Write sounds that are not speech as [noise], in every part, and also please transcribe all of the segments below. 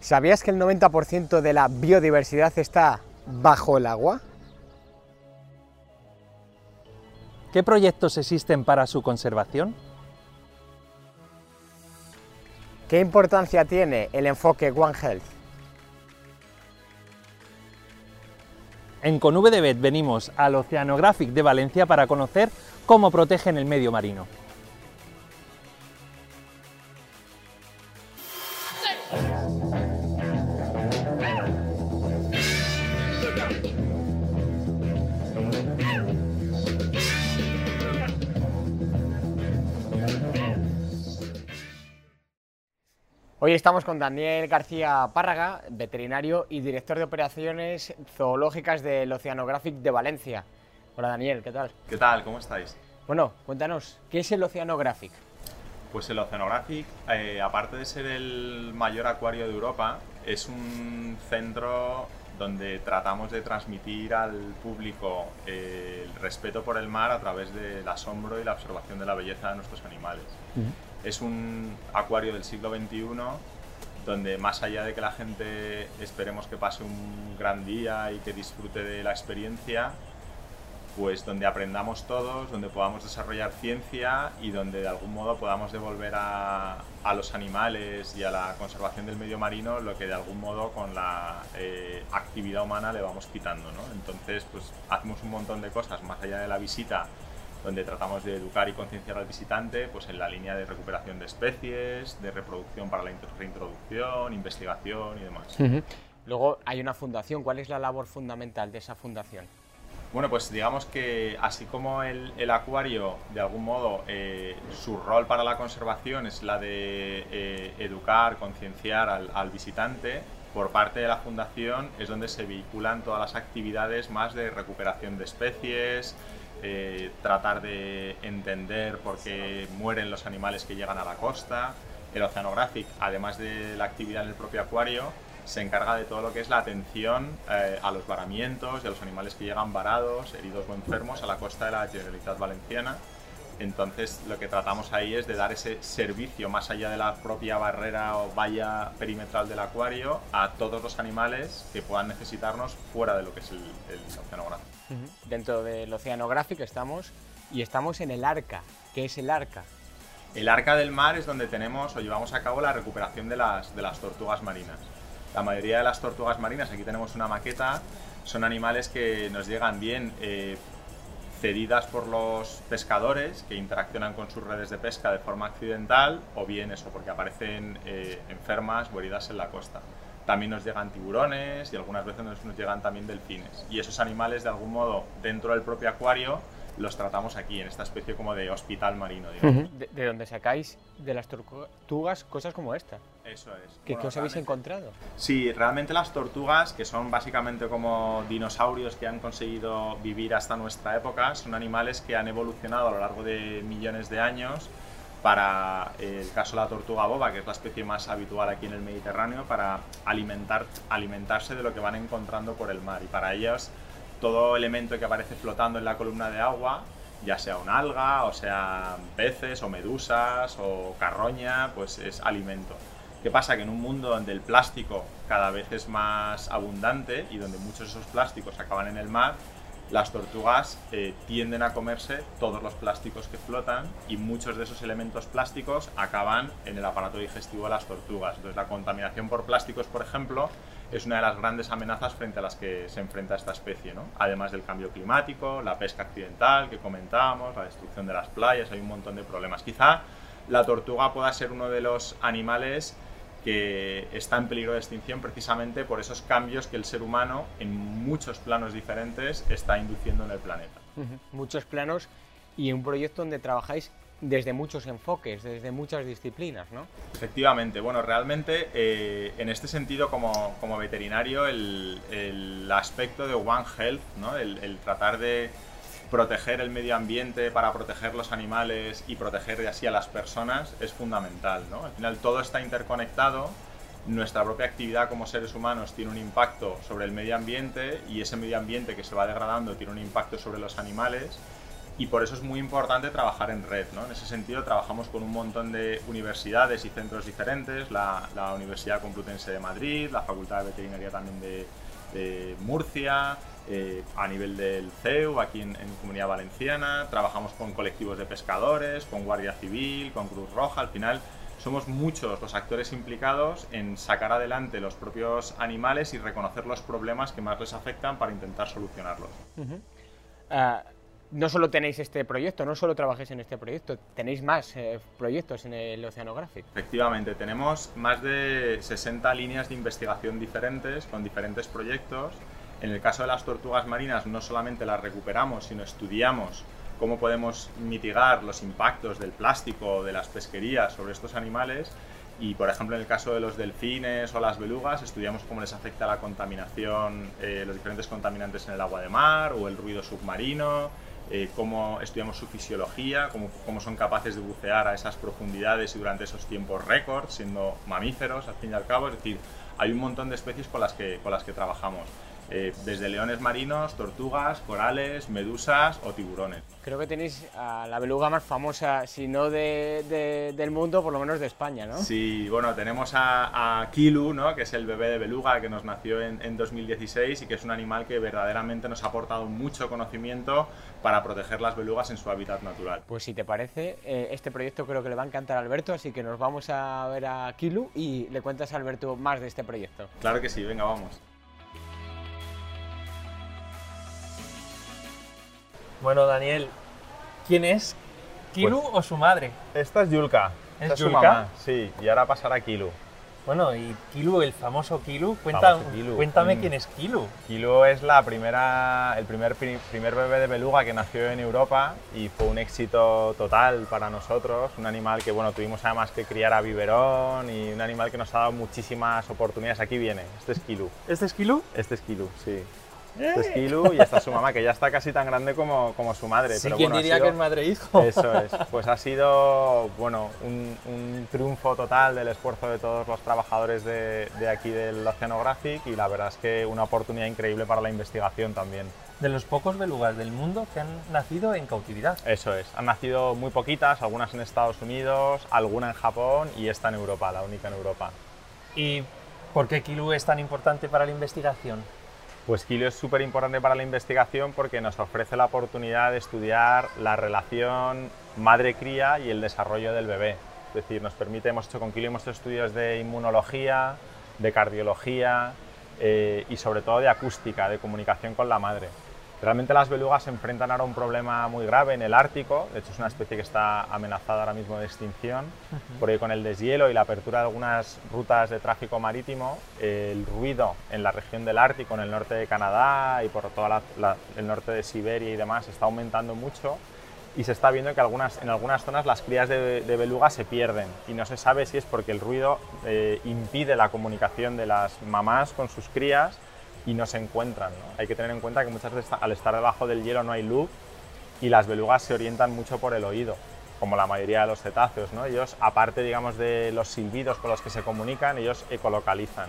¿Sabías que el 90% de la biodiversidad está bajo el agua? ¿Qué proyectos existen para su conservación? ¿Qué importancia tiene el enfoque One Health? En Conuvdebet venimos al Oceanographic de Valencia para conocer cómo protegen el medio marino. Hoy estamos con Daniel García Párraga, veterinario y director de operaciones zoológicas del Oceanographic de Valencia. Hola Daniel, ¿qué tal? ¿Qué tal? ¿Cómo estáis? Bueno, cuéntanos, ¿qué es el Oceanographic? Pues el Oceanographic, eh, aparte de ser el mayor acuario de Europa, es un centro donde tratamos de transmitir al público eh, el respeto por el mar a través del asombro y la observación de la belleza de nuestros animales. Es un acuario del siglo XXI donde más allá de que la gente esperemos que pase un gran día y que disfrute de la experiencia, pues donde aprendamos todos, donde podamos desarrollar ciencia y donde de algún modo podamos devolver a, los animales y a la conservación del medio marino lo que de algún modo con la eh, actividad humana le vamos quitando. ¿no? Entonces, pues hacemos un montón de cosas más allá de la visita donde tratamos de educar y concienciar al visitante pues en la línea de recuperación de especies, de reproducción para la reintroducción, investigación y demás. Luego hay una fundación, ¿cuál es la labor fundamental de esa fundación? Bueno, pues digamos que así como el, acuario, de algún modo, eh, su rol para la conservación es la de eh, educar, concienciar al, al, visitante, por parte de la fundación es donde se vehiculan todas las actividades más de recuperación de especies, eh, tratar de entender por qué mueren los animales que llegan a la costa. El Oceanographic, además de la actividad en el propio acuario, se encarga de todo lo que es la atención eh, a los varamientos y a los animales que llegan varados, heridos o enfermos a la costa de la Generalitat Valenciana. Entonces lo que tratamos ahí es de dar ese servicio más allá de la propia barrera o valla perimetral del acuario a todos los animales que puedan necesitarnos fuera de lo que es el, el oceanográfico. Dentro del oceanográfico estamos y estamos en el arca. ¿Qué es el arca? El arca del mar es donde tenemos o llevamos a cabo la recuperación de las, de las tortugas marinas. La mayoría de las tortugas marinas, aquí tenemos una maqueta, son animales que nos llegan bien eh, cedidas por los pescadores que interaccionan con sus redes de pesca de forma accidental o bien eso, porque aparecen eh, enfermas o heridas en la costa. También nos llegan tiburones y algunas veces nos, nos llegan también delfines. Y esos animales, de algún modo, dentro del propio acuario, los tratamos aquí, en esta especie como de hospital marino. Digamos. De, de, donde sacáis de las tortugas cosas como esta. Eso es. ¿Qué, bueno, ¿qué os habéis encontrado? Sí, realmente las tortugas, que son básicamente como dinosaurios que han conseguido vivir hasta nuestra época, son animales que han evolucionado a lo largo de millones de años para el caso de la tortuga boba, que es la especie más habitual aquí en el Mediterráneo, para alimentar, alimentarse de lo que van encontrando por el mar. Y para ellas todo elemento que aparece flotando en la columna de agua, ya sea un alga, o sean peces, o medusas, o carroña, pues es alimento. ¿Qué pasa? Que en un mundo donde el plástico cada vez es más abundante y donde muchos de esos plásticos acaban en el mar, las tortugas eh, tienden a comerse todos los plásticos que flotan y muchos de esos elementos plásticos acaban en el aparato digestivo de las tortugas. Entonces la contaminación por plásticos, por ejemplo, es una de las grandes amenazas frente a las que se enfrenta esta especie, ¿no? Además del cambio climático, la pesca accidental que comentábamos, la destrucción de las playas, hay un montón de problemas. Quizá la tortuga pueda ser uno de los animales que está en peligro de extinción precisamente por esos cambios que el ser humano en muchos planos diferentes está induciendo en el planeta. Muchos planos y un proyecto donde trabajáis desde muchos enfoques, desde muchas disciplinas, ¿no? Efectivamente, bueno, realmente eh, en este sentido como, como veterinario el, el, aspecto de One Health, ¿no? el, el tratar de proteger el medio ambiente para proteger los animales y proteger así a las personas es fundamental. ¿no? Al final todo está interconectado, nuestra propia actividad como seres humanos tiene un impacto sobre el medio ambiente y ese medio ambiente que se va degradando tiene un impacto sobre los animales y por eso es muy importante trabajar en red. ¿no? En ese sentido, trabajamos con un montón de universidades y centros diferentes, la, la Universidad Complutense de Madrid, la Facultad de Veterinaria también de, de Murcia, eh, a nivel del CEU, aquí en, en, Comunidad Valenciana, trabajamos con colectivos de pescadores, con Guardia Civil, con Cruz Roja, al final somos muchos los actores implicados en sacar adelante los propios animales y reconocer los problemas que más les afectan para intentar solucionarlos. Uh -huh. uh, no solo tenéis este proyecto, no solo trabajáis en este proyecto, tenéis más eh, proyectos en el Oceanographic. Efectivamente, tenemos más de 60 líneas de investigación diferentes con diferentes proyectos. En el caso de las tortugas marinas no solamente las recuperamos, sino estudiamos cómo podemos mitigar los impactos del plástico o de las pesquerías sobre estos animales y por ejemplo en el caso de los delfines o las belugas estudiamos cómo les afecta la contaminación, eh, los diferentes contaminantes en el agua de mar o el ruido submarino, eh, cómo estudiamos su fisiología, cómo, cómo, son capaces de bucear a esas profundidades y durante esos tiempos récords, siendo mamíferos al fin y al cabo, es decir, hay un montón de especies con las que, con las que trabajamos. Eh, desde leones marinos, tortugas, corales, medusas o tiburones. Creo que tenéis a la beluga más famosa, si no de, de, del mundo, por lo menos de España, ¿no? Sí, bueno, tenemos a, a Kilu, ¿no? que es el bebé de beluga que nos nació en, en, 2016 y que es un animal que verdaderamente nos ha aportado mucho conocimiento para proteger las belugas en su hábitat natural. Pues si te parece, eh, este proyecto creo que le va a encantar a Alberto, así que nos vamos a ver a Kilu y le cuentas a Alberto más de este proyecto. Claro que sí, venga, vamos. Bueno, Daniel, ¿quién es? ¿Kilu pues, o su madre? Esta es Yulka. ¿Es esta Yulka? su mamá, sí, y ahora pasará Kilu. Bueno, y Kilu, el famoso Kilu, Cuenta, Kilu. cuéntame Mm. quién es Kilu. Kilu es la primera, el primer, primer bebé de beluga que nació en Europa y fue un éxito total para nosotros. Un animal que bueno, tuvimos además que criar a biberón y un animal que nos ha dado muchísimas oportunidades. Aquí viene, este es Kilu. ¿Este es Kilu? Este es Kilu, sí. Este es Kilu y esta es su mamá, que ya está casi tan grande como, como su madre. Sí, pero ¿quién bueno, diría sido- que es madre e hijo? Eso es. Pues ha sido bueno, un, un triunfo total del esfuerzo de todos los trabajadores de, de aquí del Oceanographic y la verdad es que una oportunidad increíble para la investigación también. De los pocos belugas del mundo que han nacido en cautividad. Eso es. Han nacido muy poquitas, algunas en Estados Unidos, alguna en Japón y esta en Europa, la única en Europa. ¿Y por qué Kilu es tan importante para la investigación? Pues Kilo es súper importante para la investigación porque nos ofrece la oportunidad de estudiar la relación madre-cría y el desarrollo del bebé. Es decir, nos permite, hemos hecho con Kilo hemos hecho estudios de inmunología, de cardiología eh, y sobre todo de acústica, de comunicación con la madre. Realmente las belugas se enfrentan ahora a un problema muy grave en el Ártico, de hecho es una especie que está amenazada ahora mismo de extinción, porque con el deshielo y la apertura de algunas rutas de tráfico marítimo, el ruido en la región del Ártico, en el norte de Canadá y por todo el norte de Siberia y demás, está aumentando mucho. Y se está viendo que algunas, en algunas zonas las crías de, de beluga se pierden. Y no se sabe si es porque el ruido eh, impide la comunicación de las mamás con sus crías y no se encuentran. ¿no? Hay que tener en cuenta que muchas veces al estar debajo del hielo no hay luz y las belugas se orientan mucho por el oído, como la mayoría de los cetáceos. ¿no? Ellos, aparte digamos, de los silbidos con los que se comunican, ellos ecolocalizan.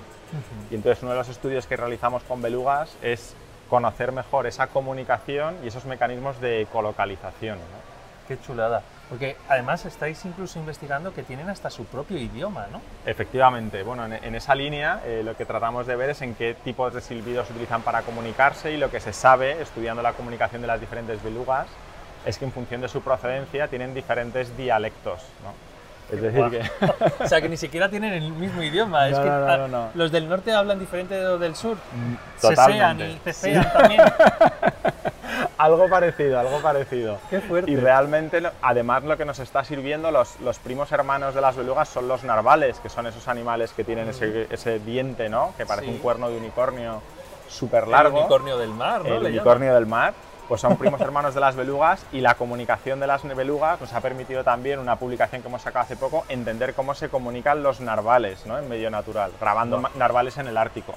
Y entonces uno de los estudios que realizamos con belugas es conocer mejor esa comunicación y esos mecanismos de ecolocalización. ¿no? Qué chulada. Porque además estáis incluso investigando que tienen hasta su propio idioma, ¿no? Efectivamente, bueno, en, en esa línea eh, lo que tratamos de ver es en qué tipos de silbidos se utilizan para comunicarse y lo que se sabe, estudiando la comunicación de las diferentes belugas, es que en función de su procedencia tienen diferentes dialectos, ¿no? Es decir, Guau. que [laughs] [laughs] O sea, que ni siquiera tienen el mismo idioma. es No, que no, no, ah, no, no. los del norte hablan diferente de los del sur. totalmente. Sesean y cecean también. [laughs] algo parecido, algo parecido. Qué fuerte. Y realmente, además, lo que nos está sirviendo, los, los primos hermanos de las belugas son los narvales, que son esos animales que tienen ese, ese diente, ¿no? Que parece Sí. un cuerno de unicornio súper El largo. unicornio del mar, ¿no? el Le unicornio del mar, pues son primos hermanos de las belugas y la comunicación de las belugas nos ha permitido también, una publicación que hemos sacado hace poco, entender cómo se comunican los narvales ¿no? en medio natural, grabando narvales en el Ártico.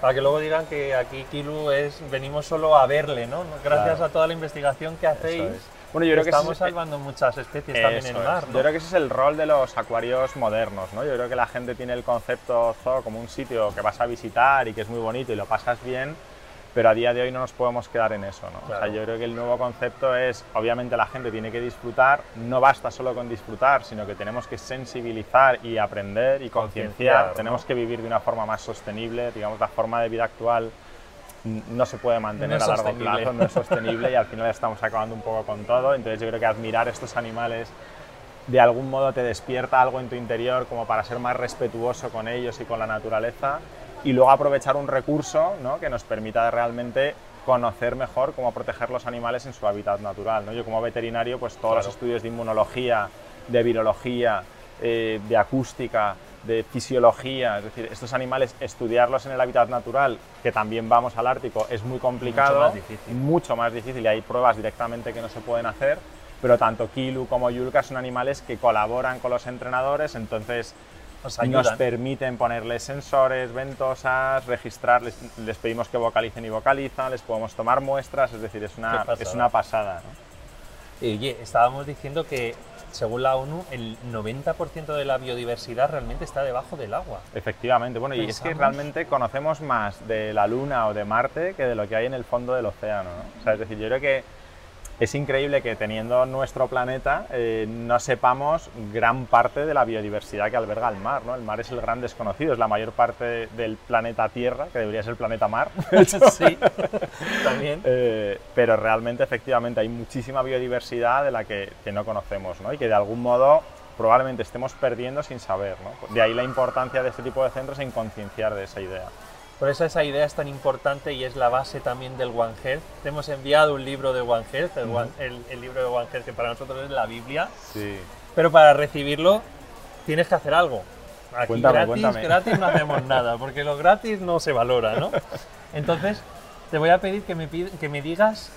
Para que luego digan que aquí Kilu es venimos solo a verle, ¿no? Gracias Claro. a toda la investigación que hacéis. Es. Bueno, yo creo que estamos es- salvando muchas especies también en el mar, ¿no? Yo creo que ese es el rol de los acuarios modernos, ¿no? Yo creo que la gente tiene el concepto zoo como un sitio que vas a visitar y que es muy bonito y lo pasas bien, pero a día de hoy no nos podemos quedar en eso. ¿no? O Claro. sea, yo creo que el nuevo concepto es, obviamente la gente tiene que disfrutar, no basta solo con disfrutar, sino que tenemos que sensibilizar y aprender y Concienciar, ¿no? tenemos que vivir de una forma más sostenible, digamos, la forma de vida actual no se puede mantener No a largo sostenible. plazo, no es sostenible y al final estamos acabando un poco con todo, entonces yo creo que admirar estos animales de algún modo te despierta algo en tu interior como para ser más respetuoso con ellos y con la naturaleza y luego aprovechar un recurso ¿no? que nos permita realmente conocer mejor cómo proteger los animales en su hábitat natural. ¿no? Yo como veterinario, pues todos los estudios de inmunología, de virología, eh, de acústica, de fisiología, es decir, estos animales estudiarlos en el hábitat natural, que también vamos al Ártico, es muy complicado, más difícil. mucho más difícil y hay pruebas directamente que no se pueden hacer, pero tanto Kilu como Yulka son animales que colaboran con los entrenadores, entonces nos ayudan. permiten ponerles sensores, ventosas, registrar, les, les pedimos que vocalicen y vocalizan, les podemos tomar muestras, es decir, es una, es una pasada. ¿no? Y, Oye, estábamos diciendo que, según la ONU, el 90% de la biodiversidad realmente está debajo del agua. Efectivamente, bueno, y es que Pensamos- realmente conocemos más de la Luna o de Marte que de lo que hay en el fondo del océano. ¿no? O sea, es decir, yo creo que es increíble que teniendo nuestro planeta eh, no sepamos gran parte de la biodiversidad que alberga el mar. ¿no? El mar es el gran desconocido, es la mayor parte del planeta Tierra, que debería ser el planeta mar. [laughs] sí, también. Eh, pero realmente, efectivamente, hay muchísima biodiversidad de la que, que no conocemos ¿no? y que de algún modo probablemente estemos perdiendo sin saber. ¿no? De ahí la importancia de este tipo de centros en concienciar de esa idea. Por eso esa idea es tan importante y es la base también del One Health. Te hemos enviado un libro de One Health, el, One- el- el libro de One Health que para nosotros es la Biblia, Sí. pero para recibirlo tienes que hacer algo. Aquí Cuéntame, gratis, cuéntame. gratis no hacemos nada, porque lo gratis no se valora, ¿no? Entonces, te voy a pedir que me, que me digas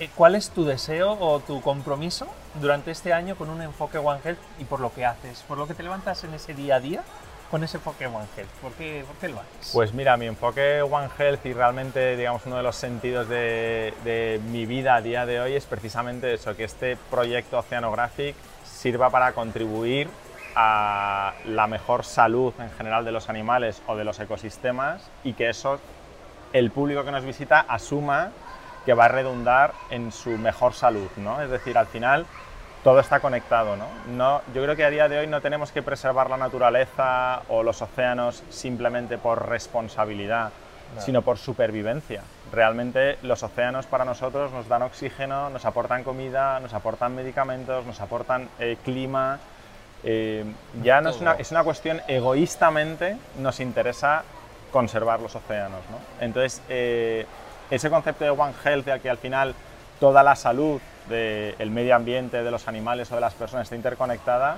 eh, cuál es tu deseo o tu compromiso durante este año con un enfoque One Health y por lo que haces, por lo que te levantas en ese día a día con ese enfoque One Health. ¿Por qué, lo haces? Pues mira, mi enfoque One Health y realmente, digamos, uno de los sentidos de, de mi vida a día de hoy es precisamente eso, que este proyecto Oceanographic sirva para contribuir a la mejor salud en general de los animales o de los ecosistemas y que eso el público que nos visita asuma que va a redundar en su mejor salud, ¿no? Es decir, al final todo está conectado, ¿no? no yo creo que a día de hoy no tenemos que preservar la naturaleza o los océanos simplemente por responsabilidad, No. sino por supervivencia. Realmente los océanos para nosotros nos dan oxígeno, nos aportan comida, nos aportan medicamentos, nos aportan eh, clima. Eh, ya no es una, es una cuestión egoístamente, nos interesa conservar los océanos. ¿no? Entonces, eh, ese concepto de One Health, de que al final toda la salud del medio ambiente, de los animales o de las personas está interconectada,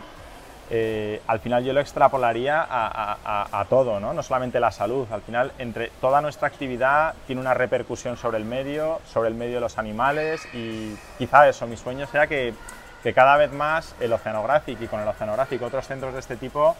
eh, al final yo lo extrapolaría a, a- a- todo, ¿no? no solamente la salud. Al final, entre toda nuestra actividad tiene una repercusión sobre el medio, sobre el medio de los animales y quizá eso, mi sueño sea que, que cada vez más el Oceanographic y con el Oceanographic otros centros de este tipo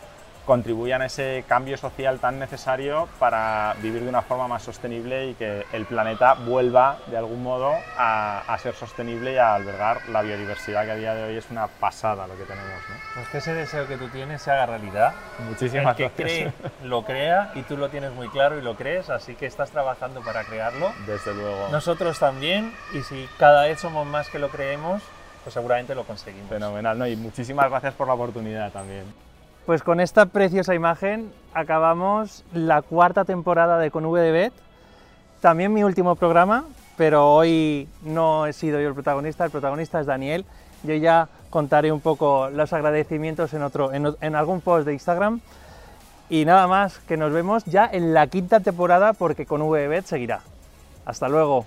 contribuyan a ese cambio social tan necesario para vivir de una forma más sostenible y que el planeta vuelva de algún modo a, a ser sostenible y a albergar la biodiversidad que a día de hoy es una pasada lo que tenemos. ¿no? Pues que ese deseo que tú tienes se haga realidad. Muchísimas El que gracias. cree, lo crea y tú lo tienes muy claro y lo crees, así que estás trabajando para crearlo. Desde luego. Nosotros también, y si cada vez somos más que lo creemos, pues seguramente lo conseguimos. Fenomenal, ¿no? Y muchísimas gracias por la oportunidad también. Pues con esta preciosa imagen acabamos la cuarta temporada de Con V de Bet. También mi último programa, pero hoy no he sido yo el protagonista, el protagonista es Daniel. Yo ya contaré un poco los agradecimientos en, otro, en, algún post de Instagram. Y nada más, que nos vemos ya en la quinta temporada porque con V de Bet seguirá. Hasta luego.